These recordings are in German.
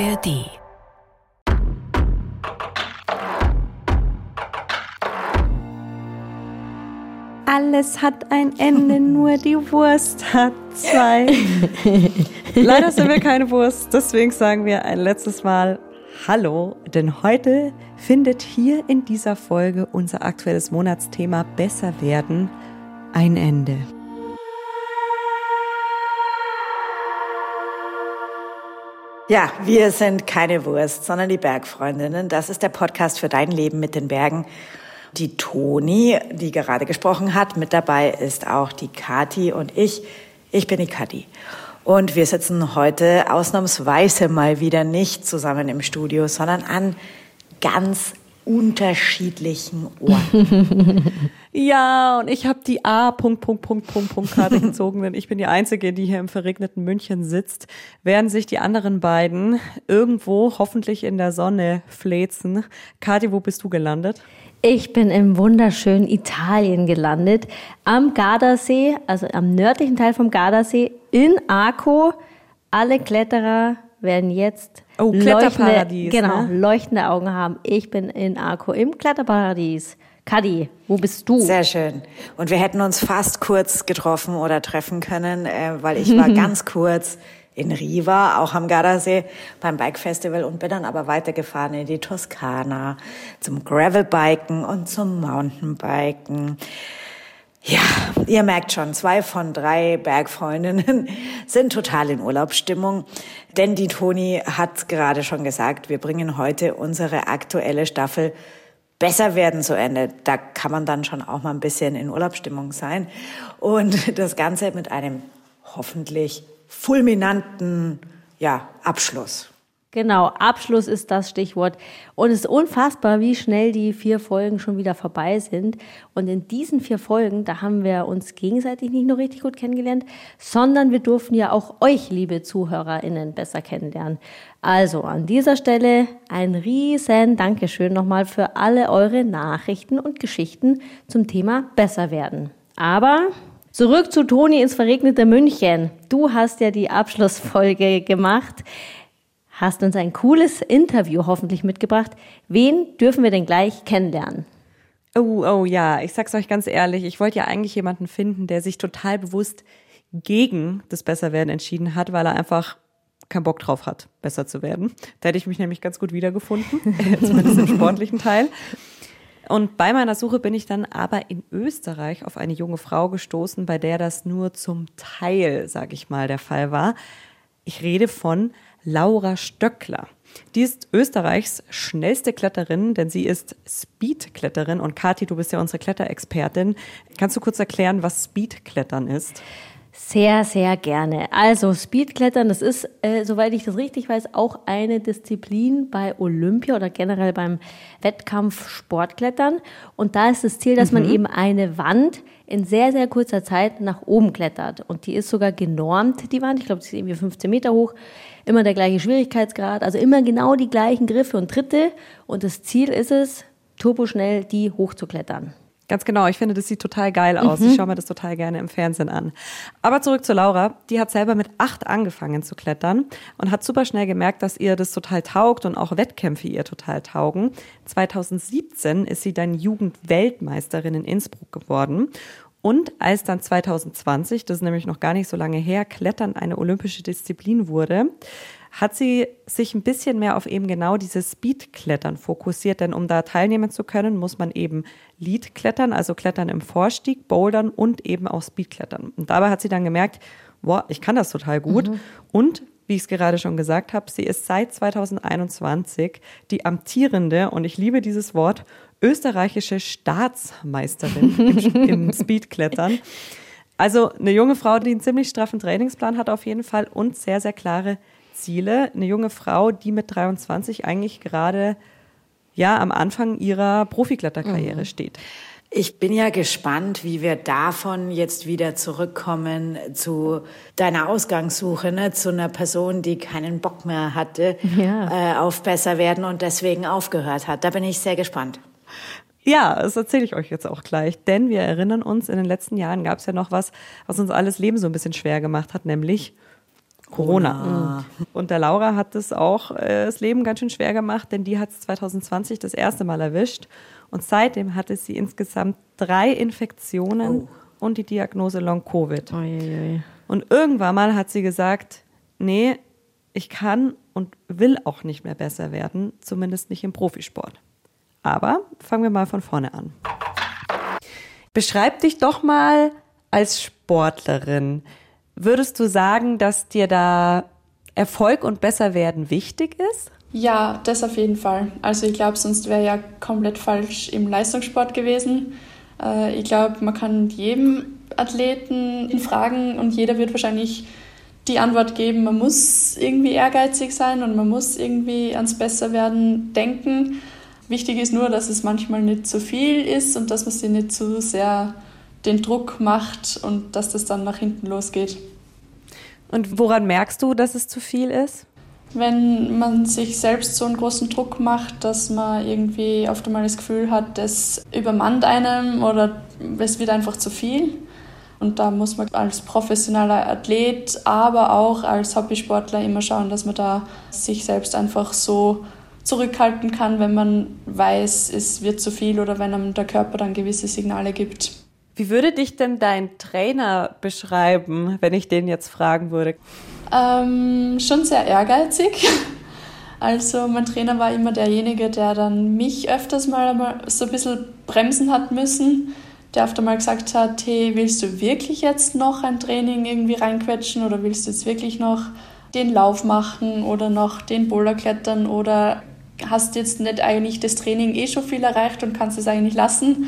ARD. Alles hat ein Ende, nur die Wurst hat zwei. Leider sind wir keine Wurst, deswegen sagen wir ein letztes Mal Hallo, denn heute findet hier in dieser Folge unser aktuelles Monatsthema Besser werden ein Ende. Ja, wir sind keine Wurst, sondern die Bergfreundinnen. Das ist der Podcast für dein Leben mit den Bergen. Die Toni, die gerade gesprochen hat, mit dabei ist auch die Kati und ich. Ich bin die Kati. Und wir sitzen heute ausnahmsweise mal wieder nicht zusammen im Studio, sondern an ganz unterschiedlichen Orten. ja, und ich habe die A. Punkt, Punkt, Punkt, Punkt, Punkt Karte gezogen, denn ich bin die Einzige, die hier im verregneten München sitzt, während sich die anderen beiden irgendwo hoffentlich in der Sonne fläzen. Kathi, wo bist du gelandet? Ich bin im wunderschönen Italien gelandet, am Gardasee, also am nördlichen Teil vom Gardasee, in Arco. Alle Kletterer werden jetzt oh, leuchtende, genau, ne? leuchtende Augen haben. Ich bin in Arco im Kletterparadies. Kadi, wo bist du? Sehr schön. Und wir hätten uns fast kurz getroffen oder treffen können, äh, weil ich war ganz kurz in Riva, auch am Gardasee, beim Bike Festival und bin dann aber weitergefahren in die Toskana zum Gravelbiken und zum Mountainbiken. Ja, ihr merkt schon, zwei von drei Bergfreundinnen sind total in Urlaubsstimmung, denn die Toni hat gerade schon gesagt, wir bringen heute unsere aktuelle Staffel besser werden zu Ende. Da kann man dann schon auch mal ein bisschen in Urlaubsstimmung sein und das Ganze mit einem hoffentlich fulminanten ja, Abschluss. Genau, Abschluss ist das Stichwort. Und es ist unfassbar, wie schnell die vier Folgen schon wieder vorbei sind. Und in diesen vier Folgen, da haben wir uns gegenseitig nicht nur richtig gut kennengelernt, sondern wir durften ja auch euch, liebe ZuhörerInnen, besser kennenlernen. Also an dieser Stelle ein riesen Dankeschön nochmal für alle eure Nachrichten und Geschichten zum Thema besser werden. Aber Zurück zu Toni ins verregnete München. Du hast ja die Abschlussfolge gemacht, hast uns ein cooles Interview hoffentlich mitgebracht. Wen dürfen wir denn gleich kennenlernen? Oh, oh ja, ich sag's euch ganz ehrlich, ich wollte ja eigentlich jemanden finden, der sich total bewusst gegen das Besserwerden entschieden hat, weil er einfach keinen Bock drauf hat, besser zu werden. Da hätte ich mich nämlich ganz gut wiedergefunden, zumindest im sportlichen Teil. Und bei meiner Suche bin ich dann aber in Österreich auf eine junge Frau gestoßen, bei der das nur zum Teil, sage ich mal, der Fall war. Ich rede von Laura Stöckler. Die ist Österreichs schnellste Kletterin, denn sie ist Speedkletterin. Und Kathi, du bist ja unsere Kletterexpertin. Kannst du kurz erklären, was Speedklettern ist? Sehr, sehr gerne. Also Speedklettern, das ist, äh, soweit ich das richtig weiß, auch eine Disziplin bei Olympia oder generell beim Wettkampf Sportklettern. Und da ist das Ziel, dass mhm. man eben eine Wand in sehr, sehr kurzer Zeit nach oben klettert. Und die ist sogar genormt, die Wand. Ich glaube, die ist irgendwie 15 Meter hoch. Immer der gleiche Schwierigkeitsgrad, also immer genau die gleichen Griffe und Tritte. Und das Ziel ist es, turboschnell die hochzuklettern. Ganz genau, ich finde, das sieht total geil aus. Mhm. Ich schaue mir das total gerne im Fernsehen an. Aber zurück zu Laura. Die hat selber mit acht angefangen zu klettern und hat super schnell gemerkt, dass ihr das total taugt und auch Wettkämpfe ihr total taugen. 2017 ist sie dann Jugendweltmeisterin in Innsbruck geworden. Und als dann 2020, das ist nämlich noch gar nicht so lange her, Klettern eine olympische Disziplin wurde, hat sie sich ein bisschen mehr auf eben genau dieses Speed-Klettern fokussiert, denn um da teilnehmen zu können, muss man eben Lead-Klettern, also Klettern im Vorstieg, Bouldern und eben auch Speed-Klettern. Und dabei hat sie dann gemerkt, boah, ich kann das total gut mhm. und wie ich es gerade schon gesagt habe, sie ist seit 2021 die amtierende, und ich liebe dieses Wort, österreichische Staatsmeisterin im, im Speedklettern. Also eine junge Frau, die einen ziemlich straffen Trainingsplan hat auf jeden Fall und sehr, sehr klare Ziele. Eine junge Frau, die mit 23 eigentlich gerade ja am Anfang ihrer Profikletterkarriere mhm. steht. Ich bin ja gespannt, wie wir davon jetzt wieder zurückkommen zu deiner Ausgangssuche, ne? zu einer Person, die keinen Bock mehr hatte ja. äh, auf besser werden und deswegen aufgehört hat. Da bin ich sehr gespannt. Ja, das erzähle ich euch jetzt auch gleich, denn wir erinnern uns, in den letzten Jahren gab es ja noch was, was uns alles Leben so ein bisschen schwer gemacht hat, nämlich Corona. Und der Laura hat es auch äh, das Leben ganz schön schwer gemacht, denn die hat es 2020 das erste Mal erwischt. Und seitdem hatte sie insgesamt drei Infektionen oh. und die Diagnose Long-Covid. Und irgendwann mal hat sie gesagt, nee, ich kann und will auch nicht mehr besser werden, zumindest nicht im Profisport. Aber fangen wir mal von vorne an. Beschreib dich doch mal als Sportlerin. Würdest du sagen, dass dir da Erfolg und besser werden wichtig ist? Ja, das auf jeden Fall. Also ich glaube, sonst wäre ja komplett falsch im Leistungssport gewesen. Äh, ich glaube, man kann jedem Athleten fragen und jeder wird wahrscheinlich die Antwort geben, man muss irgendwie ehrgeizig sein und man muss irgendwie ans Besserwerden denken. Wichtig ist nur, dass es manchmal nicht zu viel ist und dass man sich nicht zu sehr den Druck macht und dass das dann nach hinten losgeht. Und woran merkst du, dass es zu viel ist? Wenn man sich selbst so einen großen Druck macht, dass man irgendwie oft einmal das Gefühl hat, das übermannt einem oder es wird einfach zu viel. Und da muss man als professioneller Athlet, aber auch als Hobbysportler immer schauen, dass man da sich selbst einfach so zurückhalten kann, wenn man weiß, es wird zu viel oder wenn einem der Körper dann gewisse Signale gibt. Wie würde dich denn dein Trainer beschreiben, wenn ich den jetzt fragen würde? Ähm, schon sehr ehrgeizig. Also mein Trainer war immer derjenige, der dann mich öfters mal so ein bisschen bremsen hat müssen. Der öfter mal gesagt hat, hey, willst du wirklich jetzt noch ein Training irgendwie reinquetschen oder willst du jetzt wirklich noch den Lauf machen oder noch den Boulder klettern oder hast jetzt nicht eigentlich das Training eh schon viel erreicht und kannst es eigentlich lassen?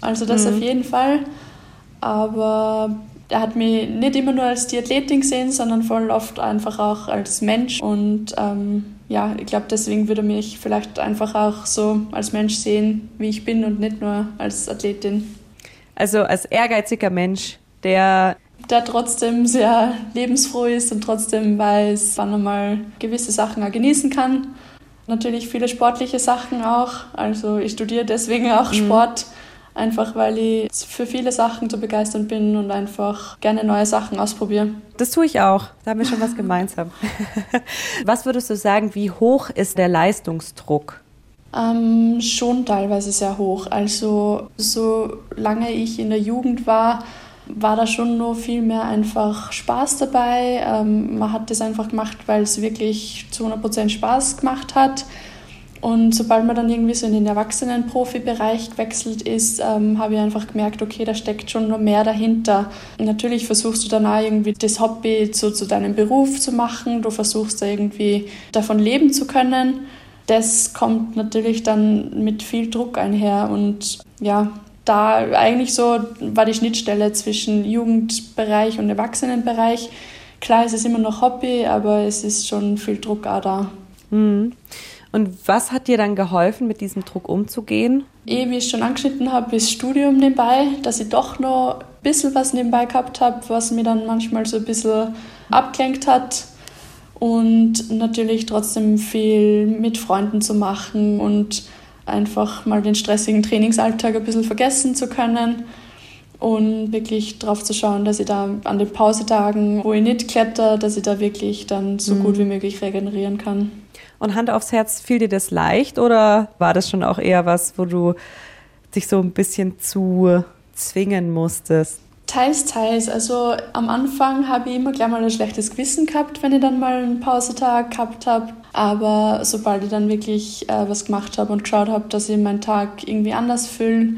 Also das mhm. auf jeden Fall. Aber er hat mich nicht immer nur als die Athletin gesehen, sondern voll oft einfach auch als Mensch. Und ähm, ja, ich glaube, deswegen würde er mich vielleicht einfach auch so als Mensch sehen, wie ich bin und nicht nur als Athletin. Also als ehrgeiziger Mensch, der der trotzdem sehr lebensfroh ist und trotzdem weiß, wann er mal gewisse Sachen auch genießen kann. Natürlich viele sportliche Sachen auch. Also ich studiere deswegen auch mhm. Sport einfach weil ich für viele Sachen zu begeistern bin und einfach gerne neue Sachen ausprobiere. Das tue ich auch. Da haben wir schon was gemeinsam. was würdest du sagen, wie hoch ist der Leistungsdruck? Ähm, schon teilweise sehr hoch. Also solange ich in der Jugend war, war da schon nur viel mehr einfach Spaß dabei. Ähm, man hat das einfach gemacht, weil es wirklich zu 100% Spaß gemacht hat. Und sobald man dann irgendwie so in den Erwachsenen-Profi-Bereich gewechselt ist, ähm, habe ich einfach gemerkt, okay, da steckt schon noch mehr dahinter. Natürlich versuchst du dann auch irgendwie das Hobby zu, zu deinem Beruf zu machen. Du versuchst da irgendwie davon leben zu können. Das kommt natürlich dann mit viel Druck einher. Und ja, da eigentlich so war die Schnittstelle zwischen Jugendbereich und Erwachsenenbereich. Klar, es ist immer noch Hobby, aber es ist schon viel Druck auch da. Mhm. Und was hat dir dann geholfen, mit diesem Druck umzugehen? Eh, wie ich schon angeschnitten habe, ist Studium nebenbei, dass ich doch noch ein bisschen was nebenbei gehabt habe, was mir dann manchmal so ein bisschen abgelenkt hat. Und natürlich trotzdem viel mit Freunden zu machen und einfach mal den stressigen Trainingsalltag ein bisschen vergessen zu können und wirklich darauf zu schauen, dass ich da an den Pausetagen, wo ich nicht kletter, dass ich da wirklich dann so mhm. gut wie möglich regenerieren kann. Und Hand aufs Herz, fiel dir das leicht oder war das schon auch eher was, wo du dich so ein bisschen zu zwingen musstest? Teils, teils. Also am Anfang habe ich immer gleich mal ein schlechtes Gewissen gehabt, wenn ich dann mal einen Pausetag gehabt habe. Aber sobald ich dann wirklich äh, was gemacht habe und geschaut habe, dass ich meinen Tag irgendwie anders fühle,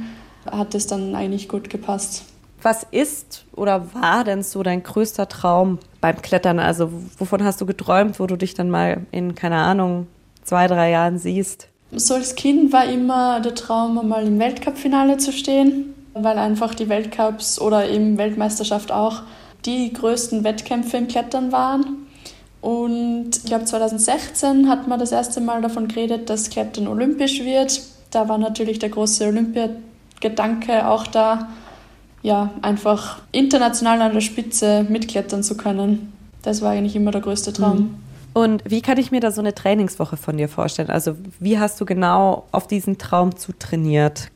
hat es dann eigentlich gut gepasst. Was ist oder war denn so dein größter Traum beim Klettern? Also wovon hast du geträumt, wo du dich dann mal in, keine Ahnung, zwei, drei Jahren siehst? So als Kind war immer der Traum, mal im Weltcup-Finale zu stehen, weil einfach die Weltcups oder eben Weltmeisterschaft auch die größten Wettkämpfe im Klettern waren. Und ich glaube, 2016 hat man das erste Mal davon geredet, dass Klettern olympisch wird. Da war natürlich der große Olympiagedanke auch da ja, einfach international an der Spitze mitklettern zu können. Das war eigentlich immer der größte Traum. Mhm. Und wie kann ich mir da so eine Trainingswoche von dir vorstellen? Also wie hast du genau auf diesen Traum zu trainiert?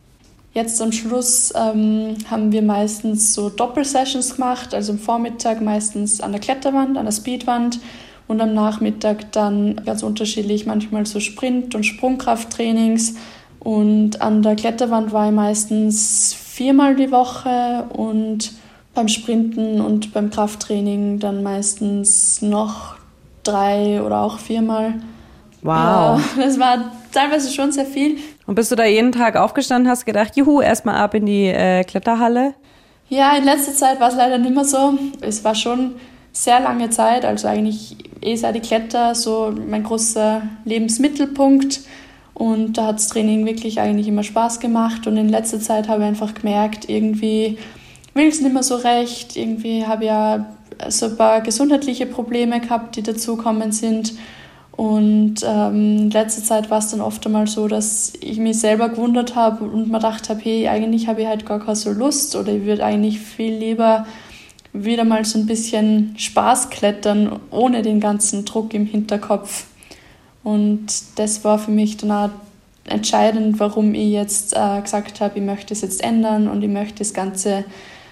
Jetzt am Schluss ähm, haben wir meistens so Doppelsessions gemacht, also am Vormittag meistens an der Kletterwand, an der Speedwand und am Nachmittag dann ganz unterschiedlich, manchmal so Sprint- und Sprungkrafttrainings. Und an der Kletterwand war ich meistens viermal die Woche und beim Sprinten und beim Krafttraining dann meistens noch drei oder auch viermal. Wow. Ja, das war teilweise schon sehr viel. Und bist du da jeden Tag aufgestanden, hast gedacht, juhu, erstmal ab in die äh, Kletterhalle? Ja, in letzter Zeit war es leider nicht mehr so. Es war schon sehr lange Zeit, also eigentlich eh seit die Kletter so mein großer Lebensmittelpunkt. Und da hat das Training wirklich eigentlich immer Spaß gemacht. Und in letzter Zeit habe ich einfach gemerkt, irgendwie will es nicht mehr so recht. Irgendwie habe ich ja so ein paar gesundheitliche Probleme gehabt, die dazukommen sind. Und ähm, in letzter Zeit war es dann oft einmal so, dass ich mich selber gewundert habe und mir gedacht habe, hey, eigentlich habe ich halt gar keine so Lust oder ich würde eigentlich viel lieber wieder mal so ein bisschen Spaß klettern, ohne den ganzen Druck im Hinterkopf. Und das war für mich dann auch entscheidend, warum ich jetzt äh, gesagt habe, ich möchte es jetzt ändern und ich möchte das Ganze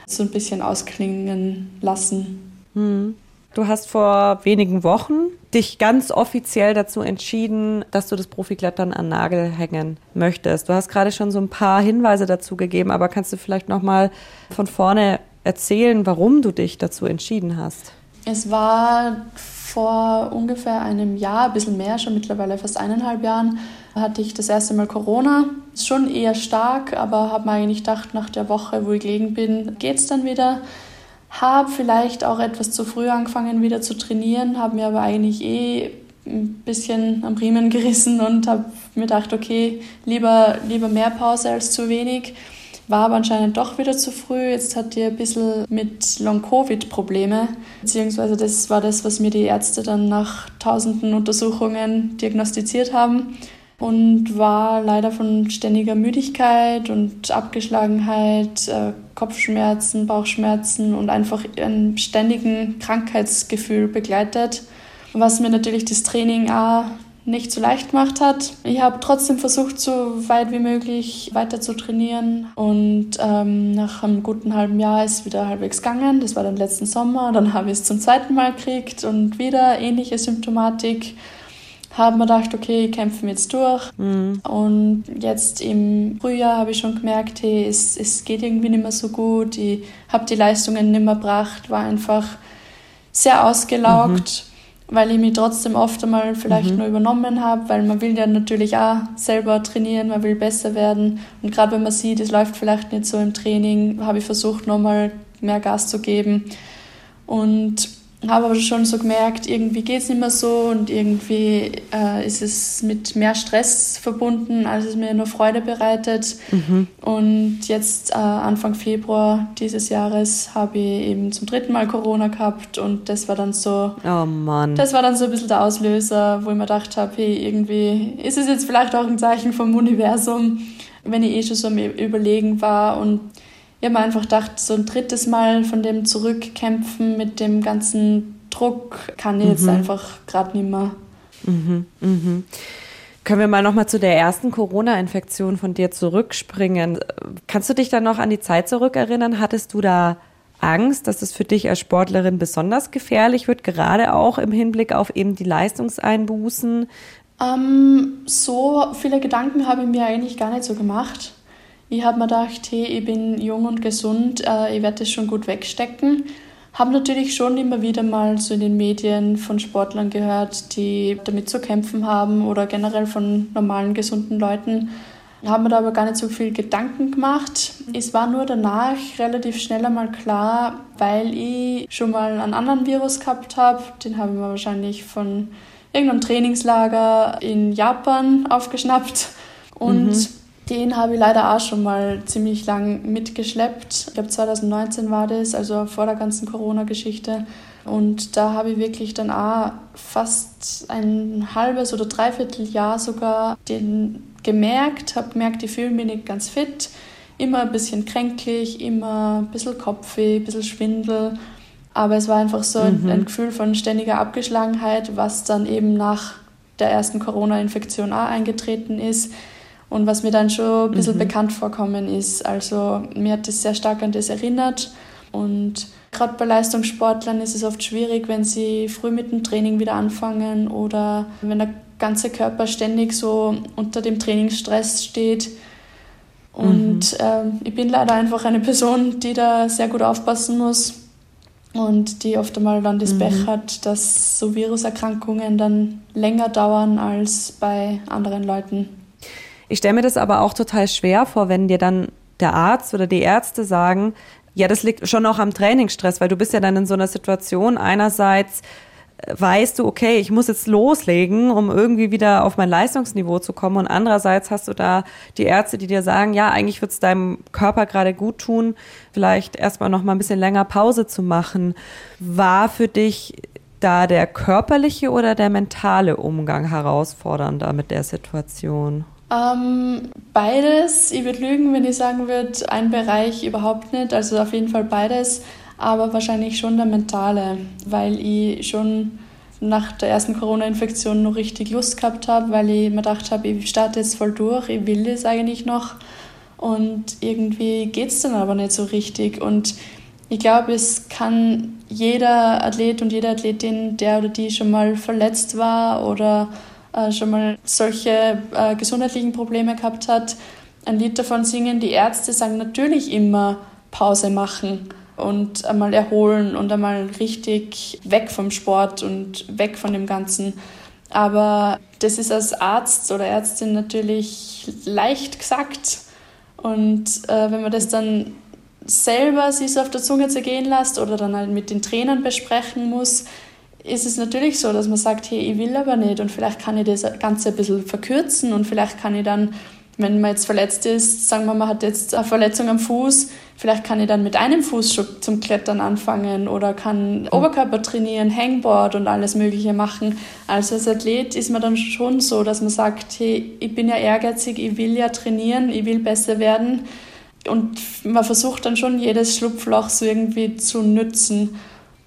so ein bisschen ausklingen lassen. Hm. Du hast vor wenigen Wochen dich ganz offiziell dazu entschieden, dass du das Profiklettern an Nagel hängen möchtest. Du hast gerade schon so ein paar Hinweise dazu gegeben, aber kannst du vielleicht noch mal von vorne erzählen, warum du dich dazu entschieden hast? Es war vor ungefähr einem Jahr, ein bisschen mehr, schon mittlerweile fast eineinhalb Jahren, hatte ich das erste Mal Corona. Schon eher stark, aber habe mir eigentlich gedacht, nach der Woche, wo ich gelegen bin, geht es dann wieder. Habe vielleicht auch etwas zu früh angefangen wieder zu trainieren, habe mir aber eigentlich eh ein bisschen am Riemen gerissen und habe mir gedacht, okay, lieber, lieber mehr Pause als zu wenig. War aber anscheinend doch wieder zu früh. Jetzt hat die ein bisschen mit Long-Covid Probleme. Beziehungsweise das war das, was mir die Ärzte dann nach tausenden Untersuchungen diagnostiziert haben und war leider von ständiger Müdigkeit und Abgeschlagenheit, äh, Kopfschmerzen, Bauchschmerzen und einfach einem ständigen Krankheitsgefühl begleitet, was mir natürlich das Training auch nicht so leicht gemacht hat. Ich habe trotzdem versucht, so weit wie möglich weiter zu trainieren und ähm, nach einem guten halben Jahr ist wieder halbwegs gegangen. Das war dann letzten Sommer. Dann habe ich es zum zweiten Mal gekriegt und wieder ähnliche Symptomatik haben wir gedacht, okay, kämpfen wir jetzt durch. Mhm. Und jetzt im Frühjahr habe ich schon gemerkt, hey, es, es geht irgendwie nicht mehr so gut. Ich habe die Leistungen nicht mehr gebracht, war einfach sehr ausgelaugt, mhm. weil ich mich trotzdem oft einmal vielleicht mhm. nur übernommen habe, weil man will ja natürlich auch selber trainieren, man will besser werden. Und gerade wenn man sieht, es läuft vielleicht nicht so im Training, habe ich versucht, nochmal mehr Gas zu geben. Und habe aber schon so gemerkt, irgendwie geht es nicht mehr so und irgendwie äh, ist es mit mehr Stress verbunden, als es mir nur Freude bereitet. Mhm. Und jetzt äh, Anfang Februar dieses Jahres habe ich eben zum dritten Mal Corona gehabt und das war dann so, oh Mann. das war dann so ein bisschen der Auslöser, wo ich mir gedacht habe, hey, irgendwie ist es jetzt vielleicht auch ein Zeichen vom Universum, wenn ich eh schon so am Überlegen war und ich habe mir einfach gedacht, so ein drittes Mal von dem Zurückkämpfen mit dem ganzen Druck kann ich jetzt mhm. einfach gerade nicht mehr. Mhm, mhm. Können wir mal noch mal zu der ersten Corona-Infektion von dir zurückspringen? Kannst du dich dann noch an die Zeit zurückerinnern? Hattest du da Angst, dass es für dich als Sportlerin besonders gefährlich wird, gerade auch im Hinblick auf eben die Leistungseinbußen? Ähm, so viele Gedanken habe ich mir eigentlich gar nicht so gemacht. Ich habe mir gedacht, hey, ich bin jung und gesund, äh, ich werde das schon gut wegstecken. Habe natürlich schon immer wieder mal so in den Medien von Sportlern gehört, die damit zu kämpfen haben oder generell von normalen, gesunden Leuten. Haben mir da aber gar nicht so viel Gedanken gemacht. Es war nur danach relativ schnell einmal klar, weil ich schon mal einen anderen Virus gehabt habe. Den habe ich mir wahrscheinlich von irgendeinem Trainingslager in Japan aufgeschnappt. Und mhm den habe ich leider auch schon mal ziemlich lang mitgeschleppt. Ich glaube 2019 war das, also vor der ganzen Corona-Geschichte. Und da habe ich wirklich dann auch fast ein halbes oder dreiviertel Jahr sogar den gemerkt, habe gemerkt, ich fühle mich nicht ganz fit. Immer ein bisschen kränklich, immer ein bisschen Kopfweh, ein bisschen Schwindel. Aber es war einfach so mhm. ein Gefühl von ständiger Abgeschlagenheit, was dann eben nach der ersten Corona-Infektion auch eingetreten ist Und was mir dann schon ein bisschen mhm. bekannt vorkommen ist. Also mir hat das sehr stark an das erinnert. Und gerade bei Leistungssportlern ist es oft schwierig, wenn sie früh mit dem Training wieder anfangen oder wenn der ganze Körper ständig so unter dem Trainingsstress steht. Und mhm. äh, ich bin leider einfach eine Person, die da sehr gut aufpassen muss und die oft einmal dann das mhm. Pech hat, dass so Viruserkrankungen dann länger dauern als bei anderen Leuten. Ich stelle mir das aber auch total schwer vor, wenn dir dann der Arzt oder die Ärzte sagen, ja, das liegt schon auch am Trainingsstress, weil du bist ja dann in so einer Situation, einerseits äh, weißt du, okay, ich muss jetzt loslegen, um irgendwie wieder auf mein Leistungsniveau zu kommen. Und andererseits hast du da die Ärzte, die dir sagen, ja, eigentlich wird es deinem Körper gerade gut tun, vielleicht erstmal noch mal ein bisschen länger Pause zu machen. War für dich da der körperliche oder der mentale Umgang herausfordernder mit der Situation? Ähm, beides. Ich würde lügen, wenn ich sagen würde, ein Bereich überhaupt nicht. Also auf jeden Fall beides, aber wahrscheinlich schon der mentale, weil ich schon nach der ersten Corona-Infektion noch richtig Lust gehabt habe, weil ich mir gedacht habe, ich starte jetzt voll durch, ich will das eigentlich noch. Und irgendwie geht es dann aber nicht so richtig. Und ich glaube, es kann jeder Athlet und jede Athletin, der oder die schon mal verletzt war oder äh, schon mal solche äh, gesundheitlichen Probleme gehabt hat, ein Lied davon singen. Die Ärzte sagen natürlich immer Pause machen und einmal erholen und einmal richtig weg vom Sport und weg von dem Ganzen. Aber das ist als Arzt oder Ärztin natürlich leicht gesagt. Und äh, wenn man das dann selber sich so auf der Zunge zergehen lässt oder dann halt mit den Trainern besprechen muss, ist es natürlich so, dass man sagt, hey, ich will aber nicht und vielleicht kann ich das Ganze ein bisschen verkürzen und vielleicht kann ich dann, wenn man jetzt verletzt ist, sagen wir, man hat jetzt eine Verletzung am Fuß, vielleicht kann ich dann mit einem Fuß schon zum Klettern anfangen oder kann Oberkörper trainieren, Hangboard und alles Mögliche machen. Also als Athlet ist man dann schon so, dass man sagt, hey, ich bin ja ehrgeizig, ich will ja trainieren, ich will besser werden und man versucht dann schon jedes Schlupfloch so irgendwie zu nützen.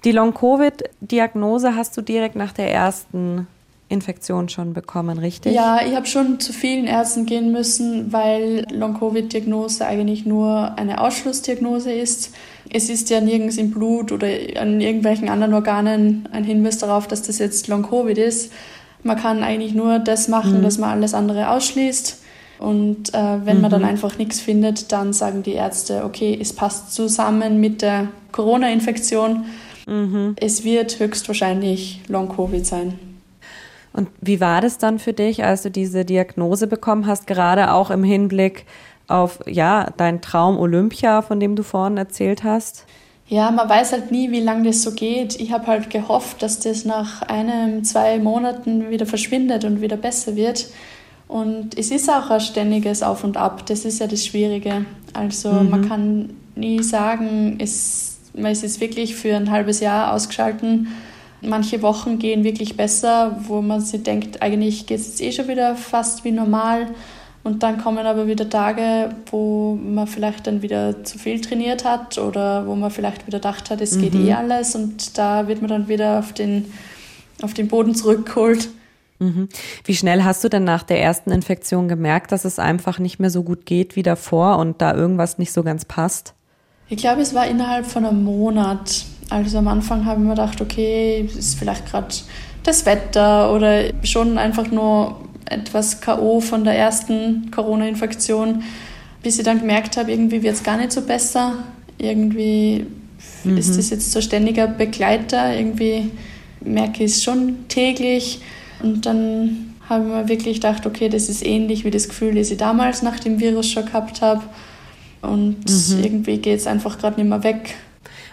Die Long-Covid-Diagnose hast du direkt nach der ersten Infektion schon bekommen, richtig? Ja, ich habe schon zu vielen Ärzten gehen müssen, weil Long-Covid-Diagnose eigentlich nur eine Ausschlussdiagnose ist. Es ist ja nirgends im Blut oder an irgendwelchen anderen Organen ein Hinweis darauf, dass das jetzt Long-Covid ist. Man kann eigentlich nur das machen, mhm. dass man alles andere ausschließt. Und äh, wenn mhm. man dann mhm. einfach nichts findet, dann sagen die Ärzte, okay, es passt zusammen mit der Corona-Infektion Mhm. Es wird höchstwahrscheinlich Long-Covid sein. Und wie war das dann für dich, als du diese Diagnose bekommen hast, gerade auch im Hinblick auf ja, dein Traum Olympia, von dem du vorhin erzählt hast? Ja, man weiß halt nie, wie lange das so geht. Ich habe halt gehofft, dass das nach einem, zwei Monaten wieder verschwindet und wieder besser wird. Und es ist auch ein ständiges Auf und Ab. Das ist ja das Schwierige. Also mhm. man kann nie sagen, es man ist jetzt wirklich für ein halbes Jahr ausgeschalten. Manche Wochen gehen wirklich besser, wo man sich denkt, eigentlich geht es jetzt eh schon wieder fast wie normal. Und dann kommen aber wieder Tage, wo man vielleicht dann wieder zu viel trainiert hat oder wo man vielleicht wieder gedacht hat, es geht mhm. eh alles und da wird man dann wieder auf den, auf den Boden zurückgeholt. Mhm. Wie schnell hast du denn nach der ersten Infektion gemerkt, dass es einfach nicht mehr so gut geht wie davor und da irgendwas nicht so ganz passt? Ich glaube, es war innerhalb von einem Monat. Also am Anfang habe ich mir gedacht, okay, es ist vielleicht gerade das Wetter oder schon einfach nur etwas K.O. von der ersten Corona-Infektion, bis ich dann gemerkt habe, irgendwie wird es gar nicht so besser. Irgendwie mhm. ist das jetzt so ständiger Begleiter. Irgendwie merke ich es schon täglich. Und dann habe ich mir wirklich gedacht, okay, das ist ähnlich wie das Gefühl, das ich damals nach dem Virus schon gehabt habe. Und mhm. irgendwie geht es einfach gerade nicht mehr weg.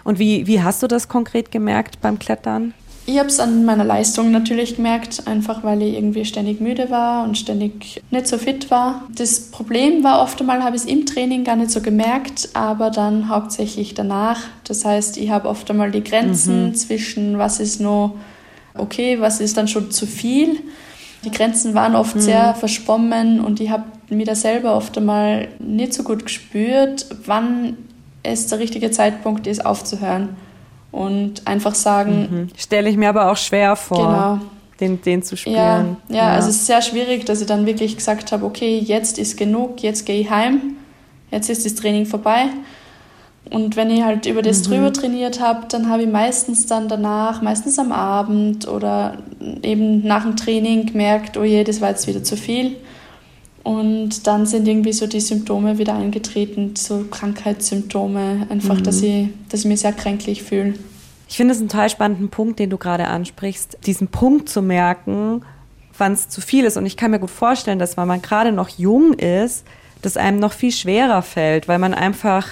Und wie, wie hast du das konkret gemerkt beim Klettern? Ich habe es an meiner Leistung natürlich gemerkt, einfach weil ich irgendwie ständig müde war und ständig nicht so fit war. Das Problem war oft einmal, habe ich es im Training gar nicht so gemerkt, aber dann hauptsächlich danach. Das heißt, ich habe oft einmal die Grenzen mhm. zwischen was ist noch okay, was ist dann schon zu viel. Die Grenzen waren oft mhm. sehr verschwommen und ich habe mir da selber oft einmal nicht so gut gespürt, wann es der richtige Zeitpunkt ist, aufzuhören. Und einfach sagen. Mhm. Stelle ich mir aber auch schwer vor. Genau. den, den zu spielen. Ja, ja, ja, also es ist sehr schwierig, dass ich dann wirklich gesagt habe, okay, jetzt ist genug, jetzt gehe ich heim, jetzt ist das Training vorbei. Und wenn ich halt über das mhm. drüber trainiert habe, dann habe ich meistens dann danach, meistens am Abend oder eben nach dem Training gemerkt, oh je, das war jetzt wieder zu viel. Und dann sind irgendwie so die Symptome wieder eingetreten, so Krankheitssymptome, einfach, mhm. dass, ich, dass ich mich sehr kränklich fühle. Ich finde es einen total spannenden Punkt, den du gerade ansprichst, diesen Punkt zu merken, wann es zu viel ist. Und ich kann mir gut vorstellen, dass wenn man gerade noch jung ist, das einem noch viel schwerer fällt, weil man einfach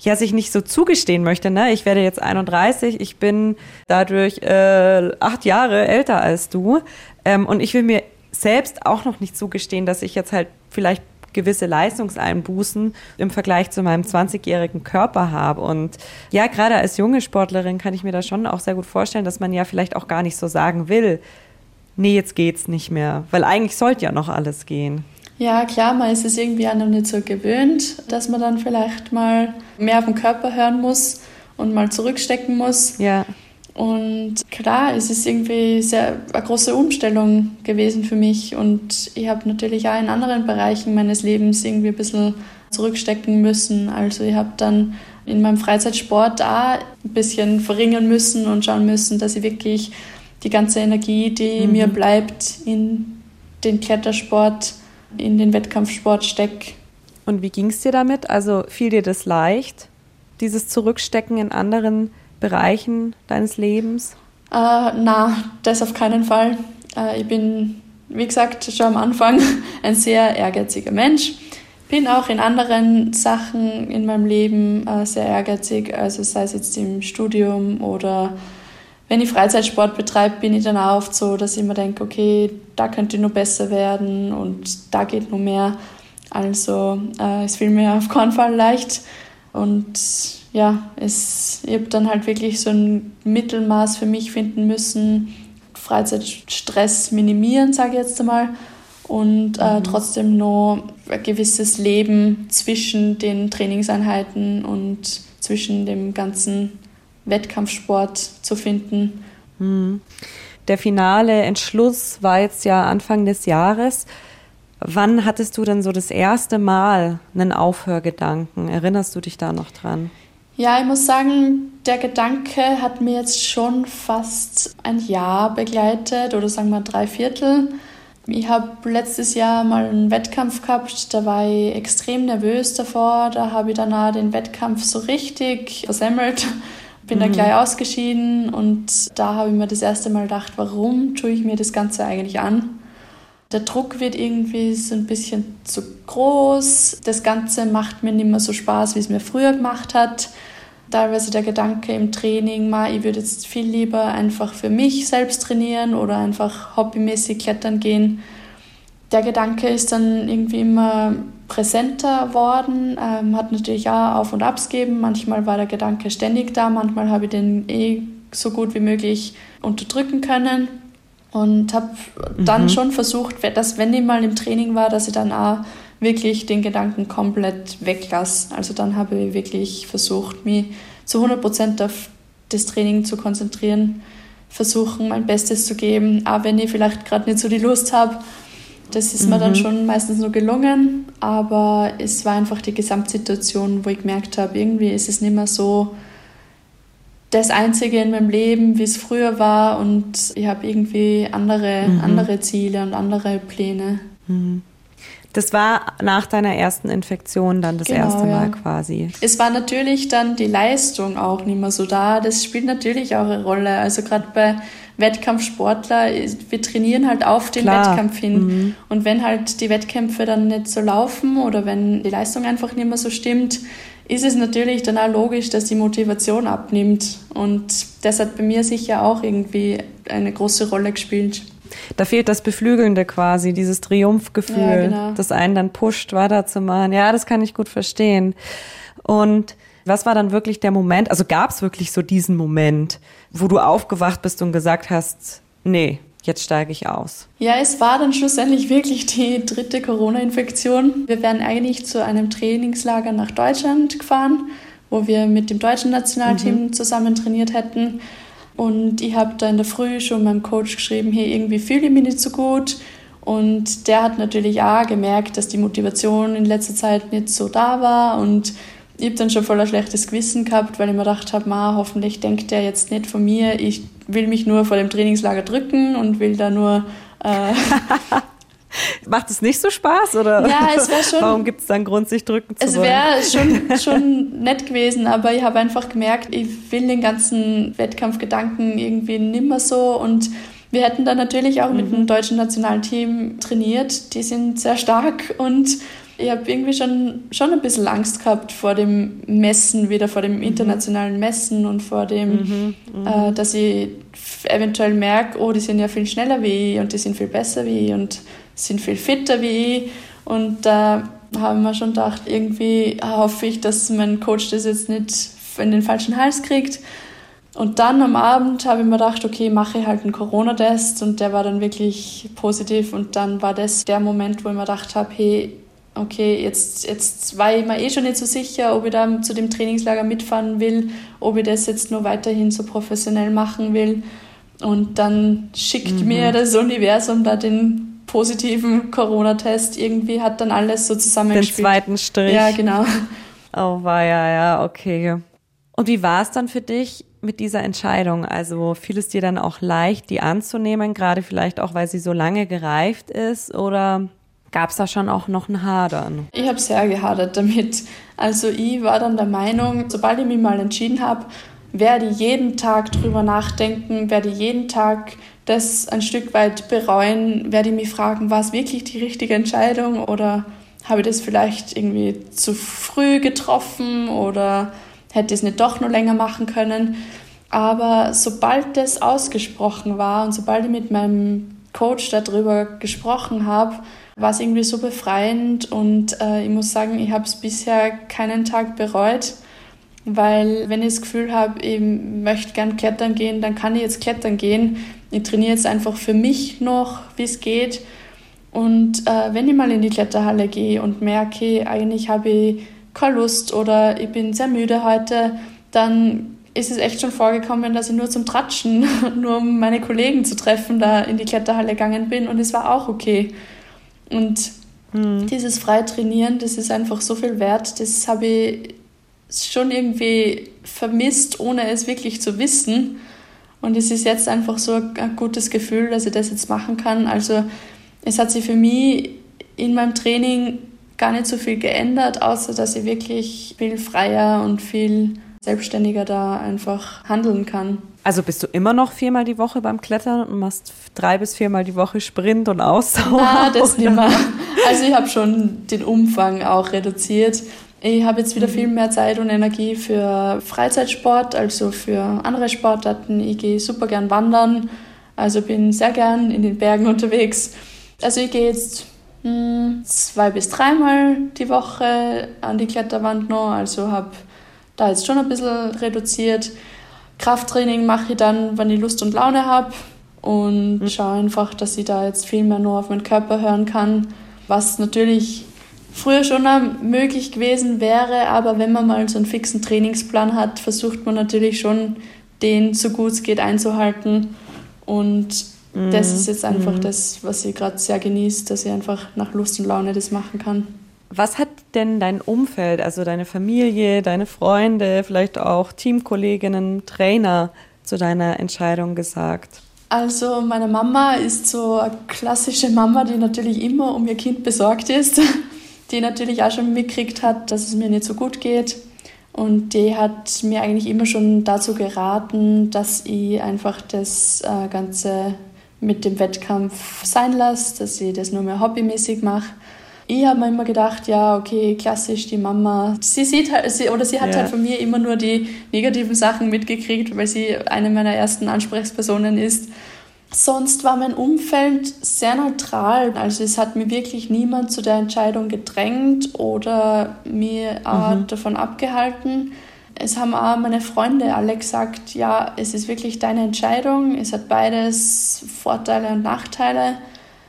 ja sich nicht so zugestehen möchte. Ne? Ich werde jetzt 31, ich bin dadurch äh, acht Jahre älter als du ähm, und ich will mir selbst auch noch nicht zugestehen, dass ich jetzt halt vielleicht gewisse Leistungseinbußen im Vergleich zu meinem 20-jährigen Körper habe. Und ja, gerade als junge Sportlerin kann ich mir da schon auch sehr gut vorstellen, dass man ja vielleicht auch gar nicht so sagen will, nee, jetzt geht's nicht mehr, weil eigentlich sollte ja noch alles gehen. Ja, klar, man ist es irgendwie auch noch nicht so gewöhnt, dass man dann vielleicht mal mehr auf den Körper hören muss und mal zurückstecken muss. Ja. Und klar, es ist irgendwie sehr, eine große Umstellung gewesen für mich. Und ich habe natürlich auch in anderen Bereichen meines Lebens irgendwie ein bisschen zurückstecken müssen. Also ich habe dann in meinem Freizeitsport auch ein bisschen verringern müssen und schauen müssen, dass ich wirklich die ganze Energie, die mhm. mir bleibt, in den Klettersport, in den Wettkampfsport stecke. Und wie ging es dir damit? Also fiel dir das leicht, dieses Zurückstecken in anderen Bereichen deines Lebens? Äh, na, das auf keinen Fall. Äh, ich bin, wie gesagt, schon am Anfang ein sehr ehrgeiziger Mensch. Bin auch in anderen Sachen in meinem Leben äh, sehr ehrgeizig, also sei es jetzt im Studium oder wenn ich Freizeitsport betreibe, bin ich dann auch oft so, dass ich mir denke, okay, da könnte nur besser werden und da geht nur mehr. Also äh, es fiel mir auf keinen Fall leicht. Und ja, es, ich habe dann halt wirklich so ein Mittelmaß für mich finden müssen, Freizeitstress minimieren, sage ich jetzt einmal, und äh, mhm. trotzdem noch ein gewisses Leben zwischen den Trainingseinheiten und zwischen dem ganzen Wettkampfsport zu finden. Mhm. Der finale Entschluss war jetzt ja Anfang des Jahres. Wann hattest du denn so das erste Mal einen Aufhörgedanken? Erinnerst du dich da noch dran? Ja, ich muss sagen, der Gedanke hat mir jetzt schon fast ein Jahr begleitet oder sagen wir drei Viertel. Ich habe letztes Jahr mal einen Wettkampf gehabt, da war ich extrem nervös davor. Da habe ich danach den Wettkampf so richtig versemmelt, bin mhm. da gleich ausgeschieden und da habe ich mir das erste Mal gedacht, warum tue ich mir das Ganze eigentlich an? Der Druck wird irgendwie so ein bisschen zu groß. Das Ganze macht mir nicht mehr so Spaß, wie es mir früher gemacht hat. Teilweise der Gedanke im Training, ma, ich würde jetzt viel lieber einfach für mich selbst trainieren oder einfach hobbymäßig klettern gehen. Der Gedanke ist dann irgendwie immer präsenter worden, ähm, hat natürlich auch Auf- und Abs gegeben. Manchmal war der Gedanke ständig da, manchmal habe ich den eh so gut wie möglich unterdrücken können. Und habe dann mhm. schon versucht, dass wenn ich mal im Training war, dass ich dann auch wirklich den Gedanken komplett weglasse. Also dann habe ich wirklich versucht, mich zu 100 Prozent auf das Training zu konzentrieren, versuchen, mein Bestes zu geben, auch wenn ich vielleicht gerade nicht so die Lust habe. Das ist mhm. mir dann mhm. schon meistens nur gelungen, aber es war einfach die Gesamtsituation, wo ich gemerkt habe, irgendwie ist es nicht mehr so, das Einzige in meinem Leben, wie es früher war und ich habe irgendwie andere, mhm. andere Ziele und andere Pläne. Mhm. Das war nach deiner ersten Infektion dann das genau, erste Mal ja. quasi. Es war natürlich dann die Leistung auch nicht mehr so da. Das spielt natürlich auch eine Rolle. Also gerade bei Wettkampfsportler, wir trainieren halt auf den Klar. Wettkampf hin. Mhm. Und wenn halt die Wettkämpfe dann nicht so laufen oder wenn die Leistung einfach nicht mehr so stimmt, ist es natürlich dann auch logisch, dass die Motivation abnimmt. Und das hat bei mir sicher auch irgendwie eine große Rolle gespielt. Da fehlt das Beflügelnde quasi, dieses Triumphgefühl, ja, genau. das einen dann pusht, weiterzumachen. Ja, das kann ich gut verstehen. Und was war dann wirklich der Moment? Also gab es wirklich so diesen Moment, wo du aufgewacht bist und gesagt hast, nee, jetzt steige ich aus? Ja, es war dann schlussendlich wirklich die dritte Corona-Infektion. Wir wären eigentlich zu einem Trainingslager nach Deutschland gefahren, wo wir mit dem deutschen Nationalteam mhm. zusammen trainiert hätten. Und ich habe da in der Früh schon meinem Coach geschrieben, hey, irgendwie fühle ich mich nicht so gut. Und der hat natürlich auch gemerkt, dass die Motivation in letzter Zeit nicht so da war. Und ich habe dann schon voll ein schlechtes Gewissen gehabt, weil ich mir gedacht habe, hoffentlich denkt der jetzt nicht von mir, ich will mich nur vor dem Trainingslager drücken und will da nur äh, Macht es nicht so Spaß oder? Ja, es wäre schon. Warum gibt es dann Grund, sich drücken zu es wollen? Es wäre schon, schon nett gewesen, aber ich habe einfach gemerkt, ich will den ganzen Wettkampfgedanken irgendwie nimmer so und wir hätten dann natürlich auch mhm. mit dem deutschen Nationalteam trainiert. Die sind sehr stark und ich habe irgendwie schon, schon ein bisschen Angst gehabt vor dem Messen, wieder vor dem mhm. internationalen Messen und vor dem, mhm, mhm, äh, dass ich eventuell merke, oh, die sind ja viel schneller wie ich und die sind viel besser wie ich und sind viel fitter wie ich. Und da haben wir schon gedacht, irgendwie hoffe ich, dass mein Coach das jetzt nicht in den falschen Hals kriegt. Und dann am Abend habe ich mir gedacht, okay, mache ich halt einen Corona-Test und der war dann wirklich positiv und dann war das der Moment, wo ich mir gedacht habe, hey, okay, jetzt, jetzt war ich mir eh schon nicht so sicher, ob ich da zu dem Trainingslager mitfahren will, ob ich das jetzt nur weiterhin so professionell machen will. Und dann schickt mhm. mir das Universum da den positiven Corona-Test. Irgendwie hat dann alles so zusammengespielt. Den zweiten Strich. Ja, genau. Oh, war ja, ja, okay. Und wie war es dann für dich mit dieser Entscheidung? Also fiel es dir dann auch leicht, die anzunehmen, gerade vielleicht auch, weil sie so lange gereift ist? Oder gab es da schon auch noch ein Hadern? Ich habe sehr gehadert damit. Also ich war dann der Meinung, sobald ich mich mal entschieden habe, werde jeden Tag drüber nachdenken, werde jeden Tag das ein Stück weit bereuen, werde ich mich fragen, war es wirklich die richtige Entscheidung oder habe ich das vielleicht irgendwie zu früh getroffen oder hätte ich es nicht doch noch länger machen können. Aber sobald das ausgesprochen war und sobald ich mit meinem Coach darüber gesprochen habe, war es irgendwie so befreiend und äh, ich muss sagen, ich habe es bisher keinen Tag bereut. Weil wenn ich das Gefühl habe, ich möchte gern klettern gehen, dann kann ich jetzt klettern gehen. Ich trainiere jetzt einfach für mich noch, wie es geht. Und äh, wenn ich mal in die Kletterhalle gehe und merke, eigentlich habe ich keine Lust oder ich bin sehr müde heute, dann ist es echt schon vorgekommen, dass ich nur zum Tratschen, nur um meine Kollegen zu treffen, da in die Kletterhalle gegangen bin und es war auch okay. Und mhm. dieses Freitrainieren, das ist einfach so viel wert, das habe ich schon irgendwie vermisst, ohne es wirklich zu wissen. Und es ist jetzt einfach so ein gutes Gefühl, dass ich das jetzt machen kann. Also es hat sich für mich in meinem Training gar nicht so viel geändert, außer dass ich wirklich viel freier und viel selbstständiger da einfach handeln kann. Also bist du immer noch viermal die Woche beim Klettern und machst drei bis viermal die Woche Sprint und Ausdauer? Ah, das nicht mehr. Also ich habe schon den Umfang auch reduziert. Ich habe jetzt wieder viel mehr Zeit und Energie für Freizeitsport, also für andere Sportarten. Ich gehe super gern wandern, also bin sehr gern in den Bergen unterwegs. Also ich gehe jetzt mh, hm, zwei bis dreimal die Woche an die Kletterwand noch, also habe da jetzt schon ein bisschen reduziert. Krafttraining mache ich dann, wenn ich Lust und Laune habe und mhm. schaue einfach, dass ich da jetzt viel mehr nur auf meinen Körper hören kann, was natürlich früher schon möglich gewesen wäre, aber wenn man mal so einen fixen Trainingsplan hat, versucht man natürlich schon, den so gut es geht einzuhalten. Und mhm. das ist jetzt einfach mhm. das, was ich gerade sehr genieße, dass ich einfach nach Lust und Laune das machen kann. Was hat denn dein Umfeld, also deine Familie, deine Freunde, vielleicht auch Teamkolleginnen, Trainer zu deiner Entscheidung gesagt? Also meine Mama ist so eine klassische Mama, die natürlich immer um ihr Kind besorgt ist die natürlich auch schon mitgekriegt hat, dass es mir nicht so gut geht. Und die hat mir eigentlich immer schon dazu geraten, dass ich einfach das äh, Ganze mit dem Wettkampf sein lasse, dass ich das nur mehr hobbymäßig mache. Ich habe mir immer gedacht, ja, okay, klassisch, die Mama, sie sieht halt, sie, oder sie hat ja. halt von mir immer nur die negativen Sachen mitgekriegt, weil sie eine meiner ersten Ansprechpersonen ist. Sonst war mein Umfeld sehr neutral. Also es hat mir wirklich niemand zu der Entscheidung gedrängt oder mir mhm. davon abgehalten. Es haben auch meine Freunde alle gesagt, ja, es ist wirklich deine Entscheidung. Es hat beides Vorteile und Nachteile.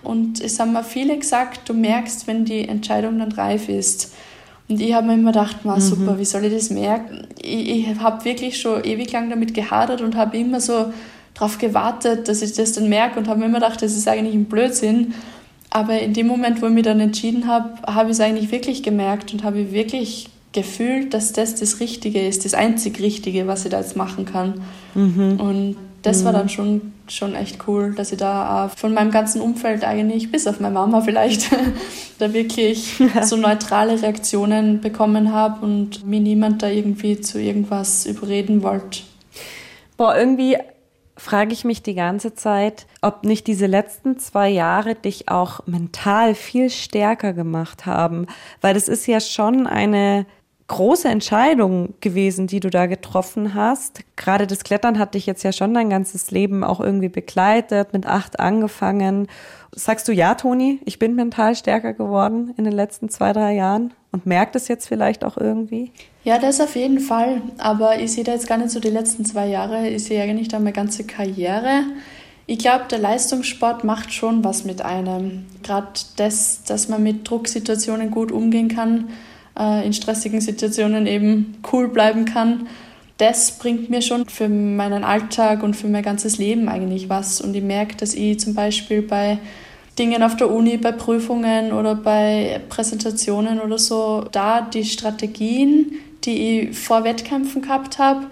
Und es haben mir viele gesagt, du merkst, wenn die Entscheidung dann reif ist. Und ich habe mir immer gedacht, na, super, mhm. wie soll ich das merken? Ich, ich habe wirklich schon ewig lang damit gehadert und habe immer so darauf gewartet, dass ich das dann merke und habe mir immer gedacht, das ist eigentlich ein Blödsinn. Aber in dem Moment, wo ich mich dann entschieden habe, habe ich es eigentlich wirklich gemerkt und habe wirklich gefühlt, dass das das Richtige ist, das einzig Richtige, was ich da jetzt machen kann. Mhm. Und das mhm. war dann schon, schon echt cool, dass ich da von meinem ganzen Umfeld eigentlich, bis auf meine Mama vielleicht, da wirklich so neutrale Reaktionen bekommen habe und mir niemand da irgendwie zu irgendwas überreden wollte. Boah, irgendwie frage ich mich die ganze Zeit, ob nicht diese letzten zwei Jahre dich auch mental viel stärker gemacht haben. Weil das ist ja schon eine große Entscheidung gewesen, die du da getroffen hast. Gerade das Klettern hat dich jetzt ja schon dein ganzes Leben auch irgendwie begleitet, mit acht angefangen. Sagst du ja, Toni, ich bin mental stärker geworden in den letzten zwei, drei Jahren und merkt es jetzt vielleicht auch irgendwie? Ja, das auf jeden Fall. Aber ich sehe da jetzt gar nicht so die letzten zwei Jahre. Ich sehe eigentlich da meine ganze Karriere. Ich glaube, der Leistungssport macht schon was mit einem. Gerade das, dass man mit Drucksituationen gut umgehen kann äh, in stressigen Situationen eben cool bleiben kann. Das bringt mir schon für meinen Alltag und für mein ganzes Leben eigentlich was. Und ich merke, dass ich zum Beispiel bei Dingen auf der Uni, bei Prüfungen oder bei Präsentationen oder so, da die Strategien, die ich vor Wettkämpfen gehabt habe,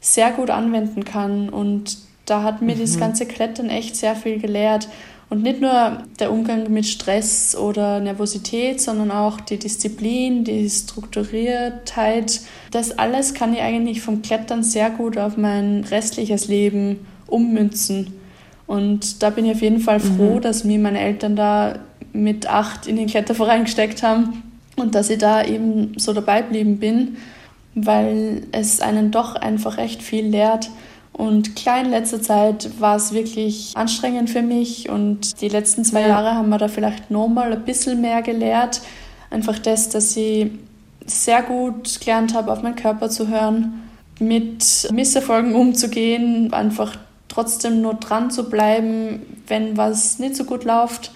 sehr gut anwenden kann. Und da hat mir mhm. das ganze Klettern echt sehr viel gelehrt. Und nicht nur der Umgang mit Stress oder Nervosität, sondern auch die Disziplin, die Strukturiertheit. Das alles kann ich eigentlich vom Klettern sehr gut auf mein restliches Leben ummünzen. Und da bin ich auf jeden Fall froh, mhm. dass mir meine Eltern da mit acht in den Kletterverein gesteckt haben und dass ich da eben so dabei geblieben bin, weil es einen doch einfach echt viel lehrt. Und klar, in letzter Zeit war es wirklich anstrengend für mich und die letzten zwei Jahre haben wir da vielleicht nochmal ein bisschen mehr gelehrt. Einfach das, dass ich sehr gut gelernt habe, auf meinen Körper zu hören, mit Misserfolgen umzugehen, einfach trotzdem nur dran zu bleiben, wenn was nicht so gut läuft,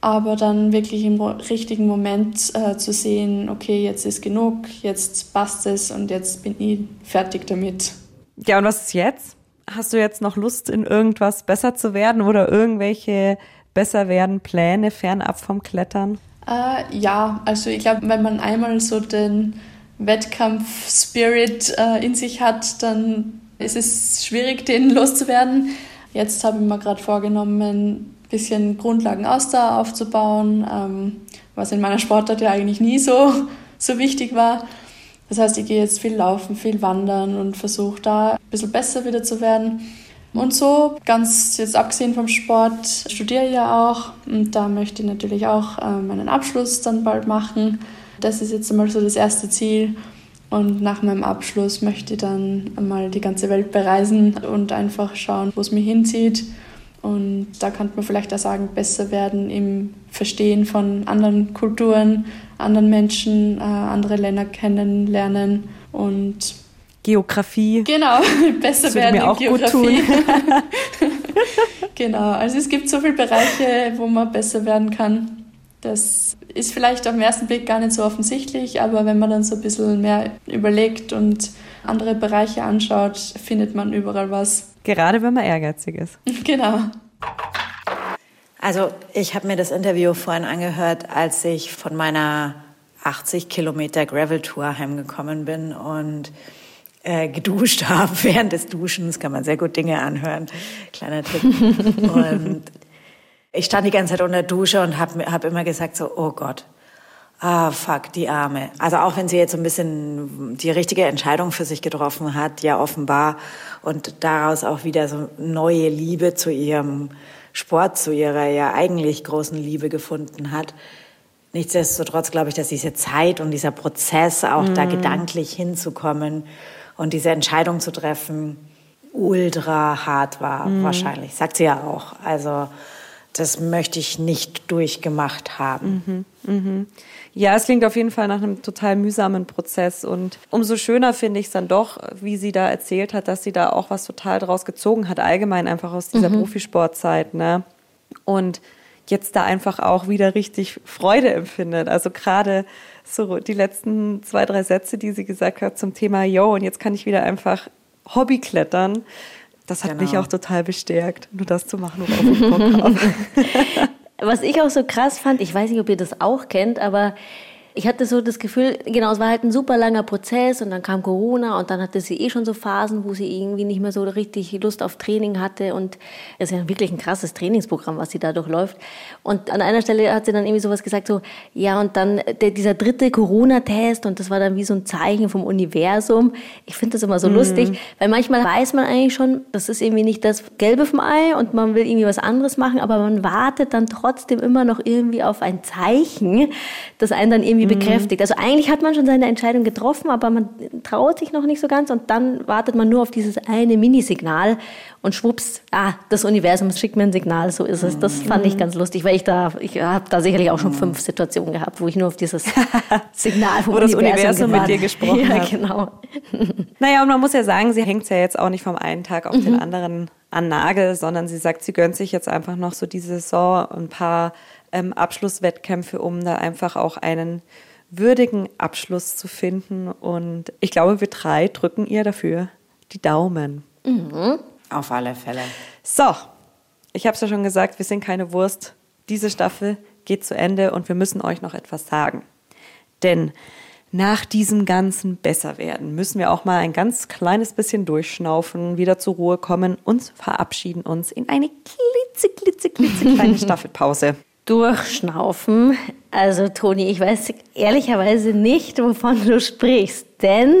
aber dann wirklich im richtigen Moment äh, zu sehen, okay, jetzt ist genug, jetzt passt es und jetzt bin ich fertig damit. Ja, und was ist jetzt? Hast du jetzt noch Lust, in irgendwas besser zu werden oder irgendwelche besser werden Pläne fernab vom Klettern? Äh, ja, also ich glaube, wenn man einmal so den Wettkampf-Spirit äh, in sich hat, dann ist es schwierig, den loszuwerden. Jetzt habe ich mir gerade vorgenommen, ein bisschen Grundlagen Ausdauer aufzubauen, ähm, was in meiner Sportart ja eigentlich nie so, so wichtig war. Das heißt, ich gehe jetzt viel laufen, viel wandern und versuche da ein bisschen besser wieder zu werden. Und so, ganz jetzt abgesehen vom Sport, studiere ich ja auch und da möchte ich natürlich auch äh, meinen Abschluss dann bald machen. Das ist jetzt einmal so das erste Ziel. Und nach meinem Abschluss möchte ich dann einmal die ganze Welt bereisen und einfach schauen, wo es mich hinzieht. Und da kann man vielleicht auch sagen, besser werden im Verstehen von anderen Kulturen, anderen Menschen, äh, andere Länder kennenlernen und Geografie. Genau, besser werden mir in auch Geografie. Genau, also es gibt so viele Bereiche, wo man besser werden kann. Das ist vielleicht auf den ersten Blick gar nicht so offensichtlich, aber wenn man dann so ein bisschen mehr überlegt und andere Bereiche anschaut, findet man überall was. Gerade wenn man ehrgeizig ist. Genau. Also ich habe mir das Interview vorhin angehört, als ich von meiner 80 Kilometer Gravel-Tour heimgekommen bin und äh, geduscht habe. Während des Duschens kann man sehr gut Dinge anhören. Kleiner Tipp. und ich stand die ganze Zeit unter der Dusche und habe hab immer gesagt so, oh Gott, ah fuck, die Arme. Also auch wenn sie jetzt so ein bisschen die richtige Entscheidung für sich getroffen hat, ja offenbar, und daraus auch wieder so neue Liebe zu ihrem Sport zu ihrer ja eigentlich großen Liebe gefunden hat. Nichtsdestotrotz glaube ich, dass diese Zeit und dieser Prozess auch mm. da mhm. gedanklich hinzukommen und diese Entscheidung zu treffen, ultra hart war mm. wahrscheinlich. Sagt sie ja auch. Also das möchte ich nicht durchgemacht haben. Mhm, mhm. Ja, es klingt auf jeden Fall nach einem total mühsamen Prozess und umso schöner finde ich es dann doch, wie sie da erzählt hat, dass sie da auch was total draus gezogen hat, allgemein einfach aus dieser mhm. Profisportzeit. Ne? Und jetzt da einfach auch wieder richtig Freude empfindet. Also gerade so die letzten zwei, drei Sätze, die sie gesagt hat zum Thema, yo, und jetzt kann ich wieder einfach Hobby klettern. Das hat genau. mich auch total bestärkt, nur das zu machen, worauf ich Bock habe. Was ich auch so krass fand, ich weiß nicht, ob ihr das auch kennt, aber ich hatte so das Gefühl, genau, es war halt ein super langer Prozess und dann kam Corona und dann hatte sie eh schon so Phasen, wo sie irgendwie nicht mehr so richtig Lust auf Training hatte und es ist ja wirklich ein krasses Trainingsprogramm, was sie da durchläuft. Und an einer Stelle hat sie dann irgendwie sowas gesagt, so, ja, und dann der, dieser dritte Corona-Test und das war dann wie so ein Zeichen vom Universum. Ich finde das immer so mhm. lustig, weil manchmal weiß man eigentlich schon, das ist irgendwie nicht das Gelbe vom Ei und man will irgendwie was anderes machen, aber man wartet dann trotzdem immer noch irgendwie auf ein Zeichen, das einen dann irgendwie. Bekräftigt. Also eigentlich hat man schon seine Entscheidung getroffen, aber man traut sich noch nicht so ganz und dann wartet man nur auf dieses eine Minisignal und schwupps, ah, das Universum schickt mir ein Signal, so ist es. Das fand ich mhm. ganz lustig, weil ich da, ich habe da sicherlich auch schon mhm. fünf Situationen gehabt, wo ich nur auf dieses Signal vom wo das Universum, mit dir gesprochen ja, hat. genau. Naja, und man muss ja sagen, sie hängt ja jetzt auch nicht vom einen Tag auf mhm. den anderen an Nagel, sondern sie sagt, sie gönnt sich jetzt einfach noch so diese Saison ein paar ähm, Abschlusswettkämpfe, um da einfach auch einen würdigen Abschluss zu finden. Und ich glaube, wir drei drücken ihr dafür die Daumen. Mhm. Auf alle Fälle. So, ich habe es ja schon gesagt, wir sind keine Wurst. Diese Staffel geht zu Ende und wir müssen euch noch etwas sagen. Denn nach diesem ganzen Besserwerden müssen wir auch mal ein ganz kleines bisschen durchschnaufen, wieder zur Ruhe kommen und verabschieden uns in eine klitze, klitze, klitze kleine Staffelpause durchschnaufen. Also Toni, ich weiß ehrlicherweise nicht, wovon du sprichst, denn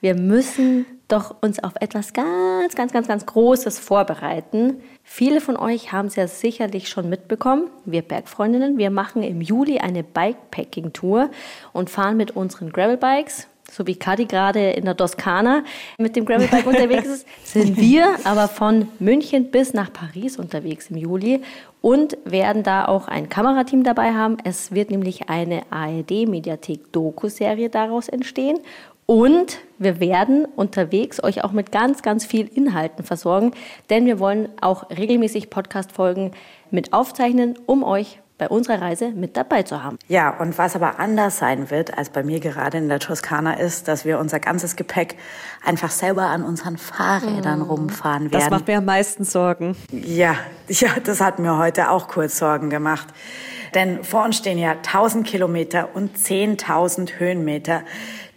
wir müssen doch uns auf etwas ganz, ganz, ganz, ganz Großes vorbereiten. Viele von euch haben es ja sicherlich schon mitbekommen. Wir Bergfreundinnen, wir machen im Juli eine Bikepacking-Tour und fahren mit unseren Gravelbikes so wie Kadi gerade in der Toskana mit dem Gravelbike unterwegs ist, sind wir aber von München bis nach Paris unterwegs im Juli und werden da auch ein Kamerateam dabei haben. Es wird nämlich eine ARD-Mediathek-Doku-Serie daraus entstehen. Und wir werden unterwegs euch auch mit ganz, ganz viel Inhalten versorgen, denn wir wollen auch regelmäßig Podcast-Folgen mit aufzeichnen, um euch bei unserer Reise mit dabei zu haben. Ja, und was aber anders sein wird als bei mir gerade in der Toskana ist, dass wir unser ganzes Gepäck einfach selber an unseren Fahrrädern mm. rumfahren werden. Das macht mir am meisten Sorgen. Ja, ja, das hat mir heute auch kurz Sorgen gemacht. Denn vor uns stehen ja 1000 Kilometer und 10.000 Höhenmeter,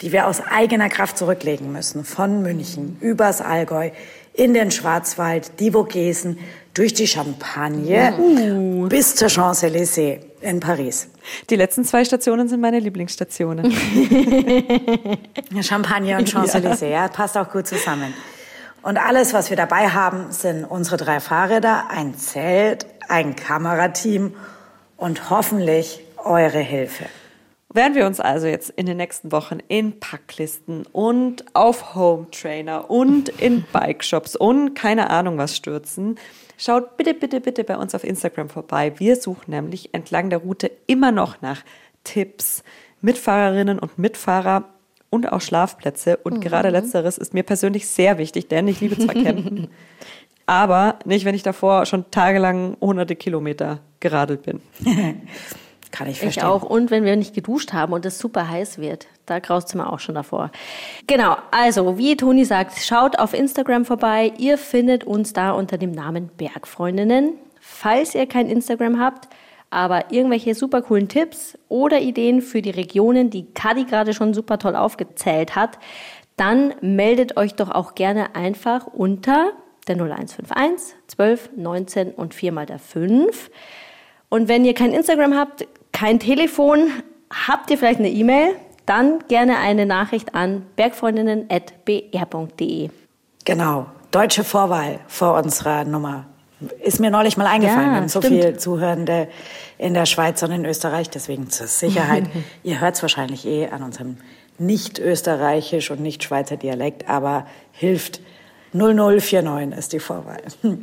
die wir aus eigener Kraft zurücklegen müssen. Von München übers Allgäu in den Schwarzwald, die Vogesen, durch die Champagne uh. bis zur Champs-Élysées in Paris. Die letzten zwei Stationen sind meine Lieblingsstationen. Champagne und Champs-Élysées, ja. ja, passt auch gut zusammen. Und alles, was wir dabei haben, sind unsere drei Fahrräder, ein Zelt, ein Kamerateam und hoffentlich eure Hilfe. Werden wir uns also jetzt in den nächsten Wochen in Packlisten und auf Home Trainer und in Bike-Shops und keine Ahnung was stürzen, schaut bitte, bitte, bitte bei uns auf Instagram vorbei. Wir suchen nämlich entlang der Route immer noch nach Tipps, Mitfahrerinnen und Mitfahrer und auch Schlafplätze. Und mhm. gerade letzteres ist mir persönlich sehr wichtig, denn ich liebe zwar Campen, aber nicht, wenn ich davor schon tagelang hunderte Kilometer geradelt bin. Kann ich verstehen. Ich auch. Und wenn wir nicht geduscht haben und es super heiß wird, da graust es mir auch schon davor. Genau. Also, wie Toni sagt, schaut auf Instagram vorbei. Ihr findet uns da unter dem Namen Bergfreundinnen. Falls ihr kein Instagram habt, aber irgendwelche super coolen Tipps oder Ideen für die Regionen, die Kadi gerade schon super toll aufgezählt hat, dann meldet euch doch auch gerne einfach unter der 0151 12 19 und 4 mal der 5. Und wenn ihr kein Instagram habt, kein Telefon, habt ihr vielleicht eine E-Mail, dann gerne eine Nachricht an bergfreundinnen.br.de. Genau, deutsche Vorwahl vor unserer Nummer. Ist mir neulich mal eingefallen. Ja, wir haben so viele Zuhörende in der Schweiz und in Österreich, deswegen zur Sicherheit. ihr hört es wahrscheinlich eh an unserem nicht österreichisch und nicht Schweizer Dialekt, aber hilft 0049 ist die Vorwahl.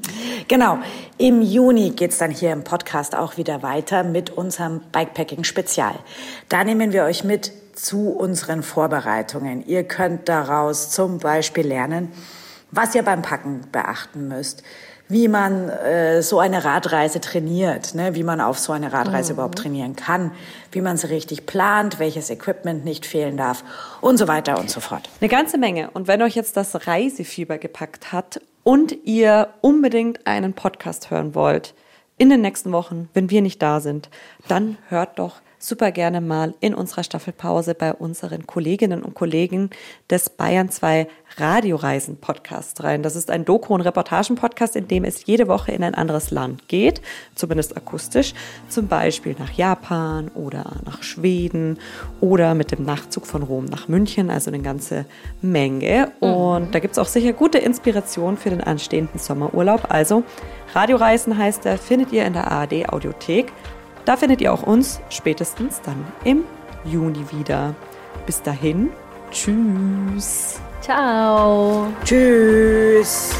Genau. Im Juni geht's dann hier im Podcast auch wieder weiter mit unserem Bikepacking-Spezial. Da nehmen wir euch mit zu unseren Vorbereitungen. Ihr könnt daraus zum Beispiel lernen, was ihr beim Packen beachten müsst, wie man äh, so eine Radreise trainiert, ne? wie man auf so eine Radreise mhm. überhaupt trainieren kann, wie man sie richtig plant, welches Equipment nicht fehlen darf und so weiter und so fort. Eine ganze Menge. Und wenn euch jetzt das Reisefieber gepackt hat und ihr unbedingt einen Podcast hören wollt, in den nächsten Wochen, wenn wir nicht da sind, dann hört doch super gerne mal in unserer Staffelpause bei unseren Kolleginnen und Kollegen des Bayern 2 Radioreisen Podcasts rein. Das ist ein Doku- und Reportagen-Podcast, in dem es jede Woche in ein anderes Land geht, zumindest akustisch, zum Beispiel nach Japan oder nach Schweden oder mit dem Nachtzug von Rom nach München, also eine ganze Menge. Und da gibt es auch sicher gute Inspiration für den anstehenden Sommerurlaub. Also Radioreisen heißt er, findet ihr in der ARD Audiothek. Da findet ihr auch uns spätestens dann im Juni wieder. Bis dahin, tschüss. Ciao. Tschüss.